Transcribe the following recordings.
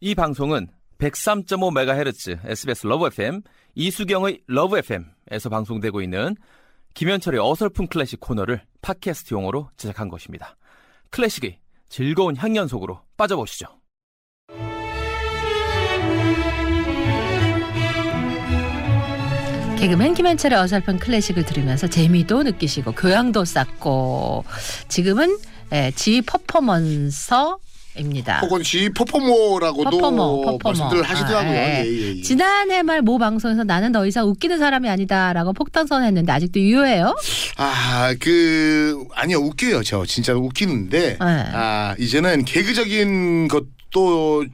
이 방송은 103.5MHz SBS Love FM 이숙영의 Love FM에서 방송되고 있는 김현철의 어설픈 클래식 코너를 팟캐스트용으로 제작한 것입니다. 클래식의 즐거운 향연 속으로 빠져보시죠. 개그맨 김현철의 어설픈 클래식을 들으면서 재미도 느끼시고 교양도 쌓고 지금은 예, 지 퍼포먼서 입니다. 혹은 지 퍼포머라고도 퍼포머, 퍼포머. 말씀들 하시더라고요. 아, 예. 예. 예, 예. 지난해 말 모 방송에서 나는 더 이상 웃기는 사람이 아니다라고 폭탄선언했는데 아직도 유효해요? 아, 그 아니요 웃겨요. 저 진짜로 웃기는데 네. 아 이제는 개그적인 것 도또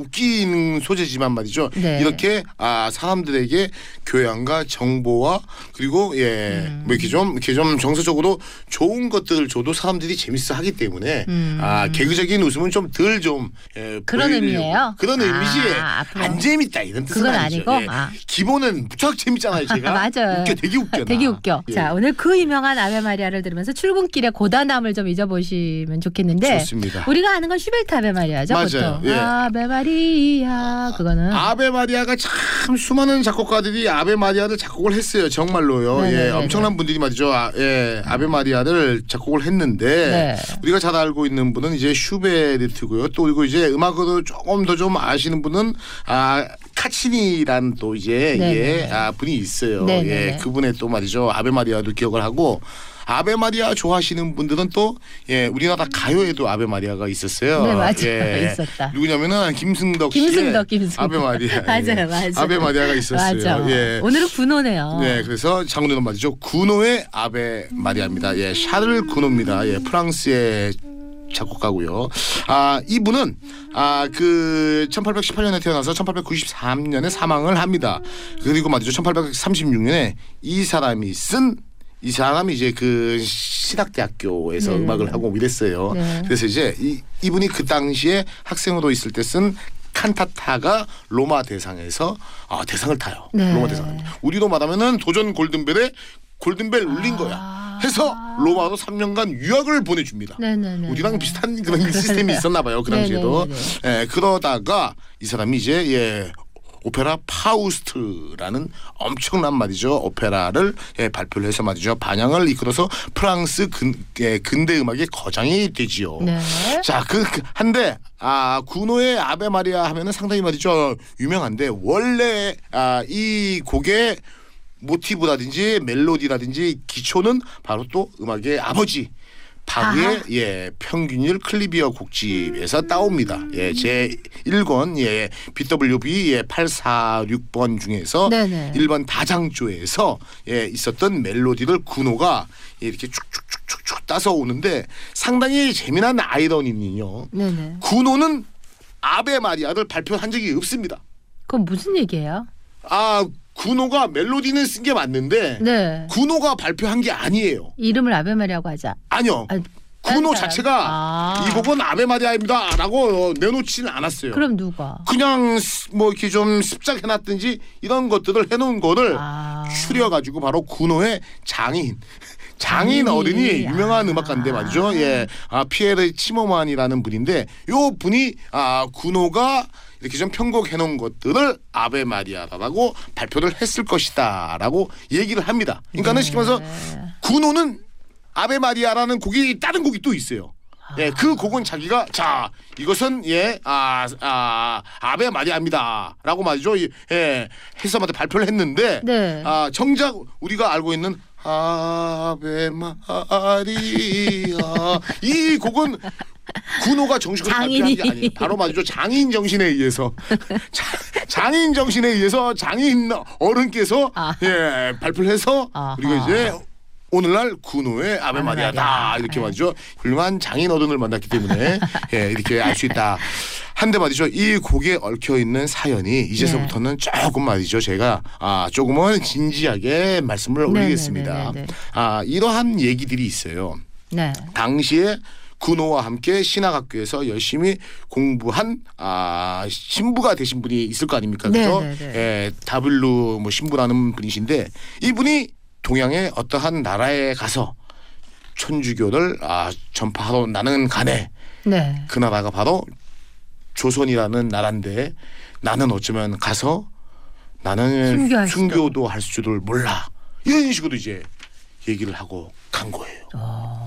웃기는 소재지만 말이죠. 네. 이렇게 아 사람들에게 교양과 정보와 그리고 예, 음. 뭐 이렇게 좀 이렇게 좀 정서적으로 좋은 것들을 줘도 사람들이 재밌어 하기 때문에 음. 아 개그적인 웃음은 좀 덜좀 예, 그런. 의미예요? 그런 아, 의미지 앞으로. 안 재밌다 이런 뜻은 그건 아니죠. 아니고? 예. 아. 기본은 무척 재밌잖아요. 제가 맞아요. 웃겨 되게 웃겨. 나. 되게 웃겨. 예. 자, 오늘 그 유명한 아베 마리아를 들으면서 출근길의 고단함을 좀 잊어보시면 좋겠는데 좋습니다. 우리가 아는 건 슈베르트 아베 마리아 죠, 맞아요. 예. 아베 마리아 그거는 아베 마리아가 참 수많은 작곡가들이 아베 마리아를 작곡을 했어요. 정말로요. 네네네네. 예, 엄청난 분들이 말이죠. 아, 예, 아베 마리아를 작곡을 했는데 네. 우리가 잘 알고 있는 분은 이제 슈베르트고요. 또 그리고 이제 음악으로 조금 더 좀 아시는 분은 아 카치니란 또 이제 네네네. 예, 아, 분이 있어요. 네네네. 예, 그분의 또 말이죠. 아베 마리아도 기억을 하고 아베 마리아 좋아하시는 분들은 또 예, 우리나라 가요에도 아베 마리아가 있었어요. 네, 맞아요. 예. 있었다. 누구냐면은 김승덕 씨의 김승덕, 김승덕. 아베 마리아. 맞아요, 예. 맞아요. 아베 마리아가 있었어요. 맞아. 예. 오늘은 군호네요. 네, 그래서 장르는 말이죠. 구노의 아베 마리아입니다. 예, 샤를 구노입니다. 예, 프랑스의 작곡가고요. 아, 이분은 아, 그 1818년에 태어나서 1893년에 사망을 합니다. 그리고 말이죠. 1836년에 이 사람이 쓴 이 사람이 이제 그 신학대학교에서 네네네. 음악을 하고 이랬어요. 네. 그래서 이제 이, 이분이 그 당시에 학생으로 있을 때 쓴 칸타타가 로마 대상에서 아, 대상을 타요. 네. 로마 대상. 우리로 말하면은 도전 골든벨에 골든벨 울린 거야. 해서 로마로 3년간 유학을 보내줍니다. 아. 네네네. 우리랑 비슷한 그런 시스템이 있었나 봐요. 그 당시에도. 예, 그러다가 이 사람이 이제 예 오페라 파우스트라는 엄청난 말이죠. 오페라를 예, 발표를 해서 말이죠. 반향을 이끌어서 프랑스 근, 예, 근대 음악의 거장이 되지요. 네. 자, 그, 그 한데 아 구노의 아베 마리아 하면은 상당히 말이죠 유명한데 원래 아, 이 곡의 모티브라든지 멜로디라든지 기초는 바로 또 음악의 아버지 아하. 예 평균율 클리비어 곡집에서 따옵니다. 예, 제 1권 예 BWV 예 846번 중에서 네네. 1번 다장조에서 예 있었던 멜로디를 구노가 예, 이렇게 쭉쭉쭉쭉쭉 따서 오는데 상당히 재미난 아이러니는요. 네네. 구노는 아베 마리아를 발표한 적이 없습니다. 그건 무슨 얘기예요? 아 구노가 멜로디는 쓴 게 맞는데 네. 구노가 발표한 게 아니에요. 이름을 아베 마리아고 하자. 아니요. 딴 사람. 자체가 아. 이 곡은 아베 마리아입니다라고 내놓지는 않았어요. 그럼 누가? 그냥 스- 뭐 이렇게 좀 습작 해놨든지 이런 것들을 해놓은 거를 아. 추려가지고 바로 구노의 장인. 장인 장인이. 어른이 유명한 아. 음악가인데 말이죠. 예, 아 피에르 치모만이라는 분인데 요 분이 아 구노가 이렇게 좀 편곡해 놓은 것들을 아베 마리아라고 발표를 했을 것이다라고 얘기를 합니다. 그러니까는 쉽게 말해서 네. 구노는 아베 마리아라는 곡이 다른 곡이 또 있어요. 예, 그 곡은 자기가 자 이것은 예 아 아, 아 베 마리아입니다라고 말이죠. 예, 예 해서마다 발표를 했는데 네. 아 정작 우리가 알고 있는 아베 마리아 이 곡은 구노가 정식으로 발표한 게. 아니에요. 바로 말이죠. 장인 정신에 의해서 자, 장인 정신에 의해서 장인 어른께서 아. 예 발표를 해서 아하. 우리가 이제 오늘날 구노의 아베 아베 마리아다 마리아. 이렇게 네. 말이죠. 훌륭한 장인 어른을 만났기 때문에 예, 이렇게 알 수 있다. 한데 말이죠. 이 곡에 얽혀 있는 사연이 이제서부터는 네. 조금 말이죠. 제가 아 조금은 진지하게 말씀을 올리겠습니다. 네네네네네. 아 이러한 얘기들이 있어요. 네. 당시에 군호와 함께 신학학교에서 열심히 공부한 아 신부가 되신 분이 있을 거 아닙니까? 그죠? 네네네. 예, 다블루 뭐 신부라는 분이신데 이분이 동양의 어떠한 나라에 가서 천주교를 아 전파하러 나는 간에 네. 그 나라가 바로 조선이라는 나라인데 나는 어쩌면 가서 나는. 순교도 할 줄을 몰라 이런 식으로 이제 얘기를 하고 간 거예요. 어.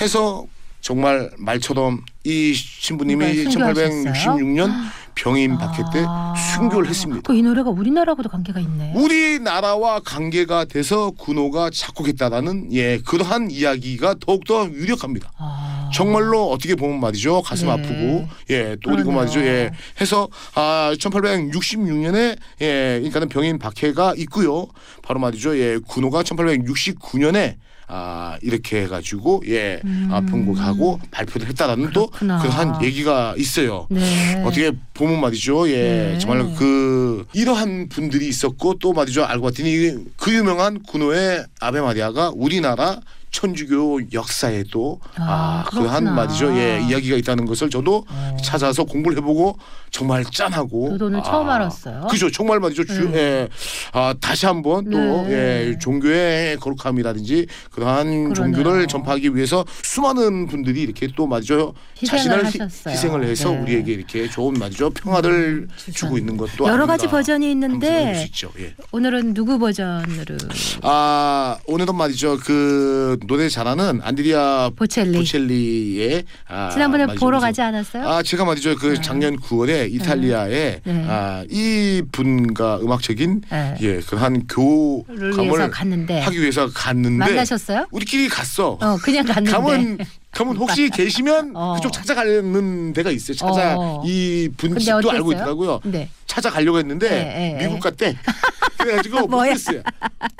해서 정말 말처럼 이 신부님이 그러니까 순교하셨어요? 1866년 병인 박해 때 아. 순교를 했습니다. 그이 노래가 우리나라하고도 관계가 있네. 우리나라와 관계가 돼서 군호가 작곡했다라는 예 그러한 이야기가 더욱더 유력합니다. 아. 정말로 어떻게 보면 말이죠 가슴 네. 아프고 예또 그리고. 말이죠 예 해서 아 1866년에 예 그러니까는 병인 박해가 있고요 바로 말이죠 예 군호가 1869년에 아 이렇게 해가지고 예 아, 편곡하고 발표를 했다라는 또 음. 그렇구나. 그러한 얘기가 있어요. 네. 어떻게 보면 말이죠. 예. 네. 정말 그 이러한 분들이 있었고 또 말이죠. 알고 봤더니 그 유명한 군호의 아베 마리아가 우리나라 천주교 역사에도 아, 아, 그한. 말이죠. 예, 이야기가 있다는 것을 저도 어. 찾아서 공부를 해보고 정말 짠하고 저도 오늘 처음 알았어요. 그죠. 정말 말이죠. 주, 음. 예, 아, 다시 한번 또 네. 예, 종교의 거룩함이라든지 그러한 그러네요. 종교를 전파하기 위해서 수많은 분들이 이렇게 또. 희생을 자신을 희- 하셨어요. 희생을 해서 네. 우리에게 이렇게 좋은 말이죠. 평화를 주선. 주고 있는 것도 여러 가지 버전이 있는데. 예. 오늘은 누구 버전으로 아 오늘은 말이죠. 그 노래 잘하는 안드리아 보첼리. 보첼리의 아, 지난번에. 보러 가지 않았어요? 아 제가 말이죠. 그 네. 작년 9월에 이탈리아에 네. 아, 이 분과 음악적인 네. 예 그한 를 위해서 교감을 갔는데 하기 위해서 갔는데 만나셨어요? 우리끼리 갔어. 어 그냥 갔는데 가면 가면 혹시 계시면 어. 그쪽 찾아가는 데가 있어요. 찾아 어. 이분 근데 집도 어땠어요? 알고 있더라고요. 네. 찾아가려고 했는데 네, 네, 미국 갔대. 그래가지고 못? 뺐어요.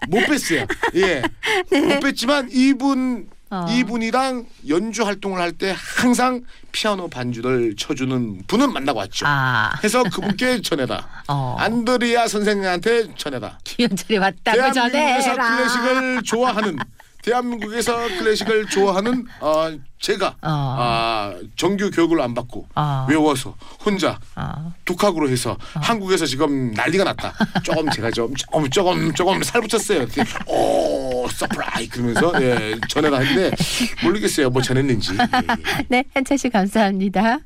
못 뺐어요. 예, 못 뺐지만 이분 어. 이분이랑 연주 활동을 할 때 항상 피아노 반주를 쳐주는 분은 만나고 왔죠. 아 해서 그분께 전해라. 어. 안드리아 선생님한테 전해라. 김현철이 왔다고 대한민국에서 전해라. 클래식을 좋아하는 대한민국에서 클래식을 좋아하는 어, 제가 어. 아, 정규 교육을 안 받고 아. 외워서 혼자 어. 독학으로 해서 한국에서 지금 난리가 났다. 조금 제가 좀 조금 조금 조금 살 붙였어요. 이렇게 오 surprise 그러면서 예, 전해라 했는데 모르겠어요. 뭐 전했는지. 예, 예. 네, 현철 씨 감사합니다.